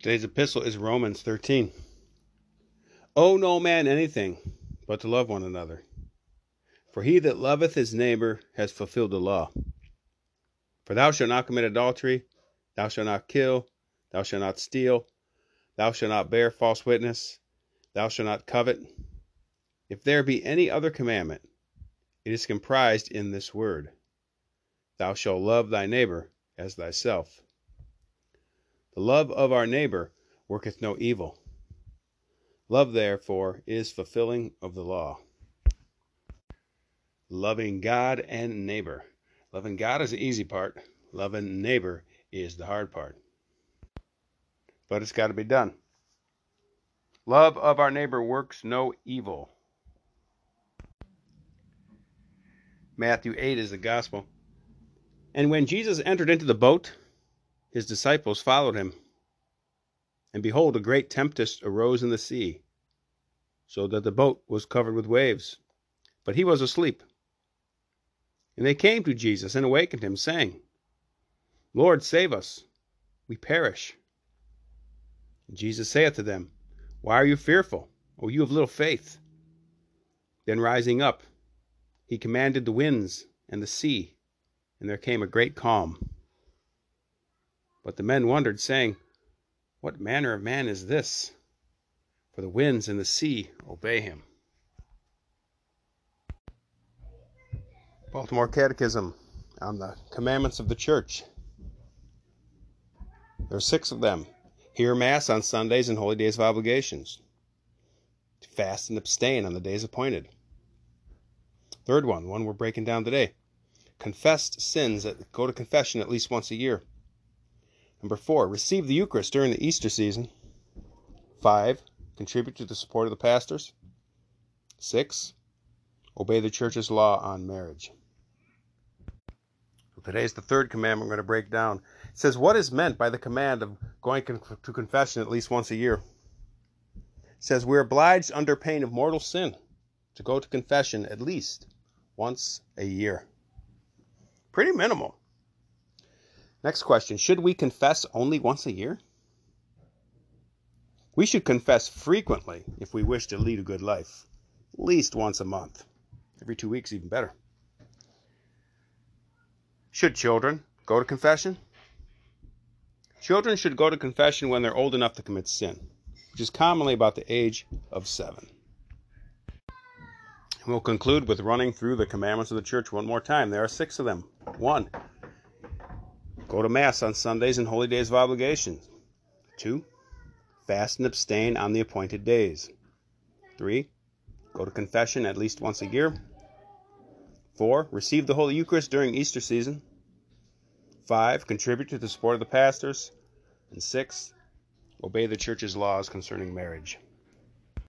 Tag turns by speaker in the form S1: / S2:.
S1: Today's epistle is Romans 13. Owe no man anything but to love one another. For he that loveth his neighbor has fulfilled the law. For thou shalt not commit adultery, thou shalt not kill, thou shalt not steal, thou shalt not bear false witness, thou shalt not covet. If there be any other commandment, it is comprised in this word Thou shalt love thy neighbor as thyself. The love of our neighbor worketh no evil. Love, therefore, is fulfilling of the law. Loving God and neighbor. Loving God is the easy part, loving neighbor is the hard part. But it's got to be done. Love of our neighbor works no evil. Matthew 8 is the gospel. And when Jesus entered into the boat, his disciples followed him. And behold, a great tempest arose in the sea, so that the boat was covered with waves. But he was asleep. And they came to Jesus and awakened him, saying, Lord, save us, we perish. And Jesus saith to them, Why are you fearful, O you of little faith? Then rising up, he commanded the winds and the sea, and there came a great calm. But the men wondered, saying, What manner of man is this? For the winds and the sea obey him. Baltimore Catechism on the commandments of the church. There are six of them. Hear Mass on Sundays and holy days of obligations. Fast and abstain on the days appointed. Third one, one we're breaking down today. Confessed sins that go to confession at least once a year. Number four, receive the Eucharist during the Easter season. Five, contribute to the support of the pastors. Six, obey the church's law on marriage. Today's the third commandment we're going to break down. It says, What is meant by the command of going to confession at least once a year? It says, We're obliged under pain of mortal sin to go to confession at least once a year. Pretty minimal. Next question Should we confess only once a year? We should confess frequently if we wish to lead a good life, at least once a month. Every two weeks, even better. Should children go to confession? Children should go to confession when they're old enough to commit sin, which is commonly about the age of seven. We'll conclude with running through the commandments of the church one more time. There are six of them. One, go to Mass on Sundays and holy days of obligation. Two, fast and abstain on the appointed days. Three, go to confession at least once a year. Four, receive the Holy Eucharist during Easter season. Five, contribute to the support of the pastors. And six, obey the church's laws concerning marriage.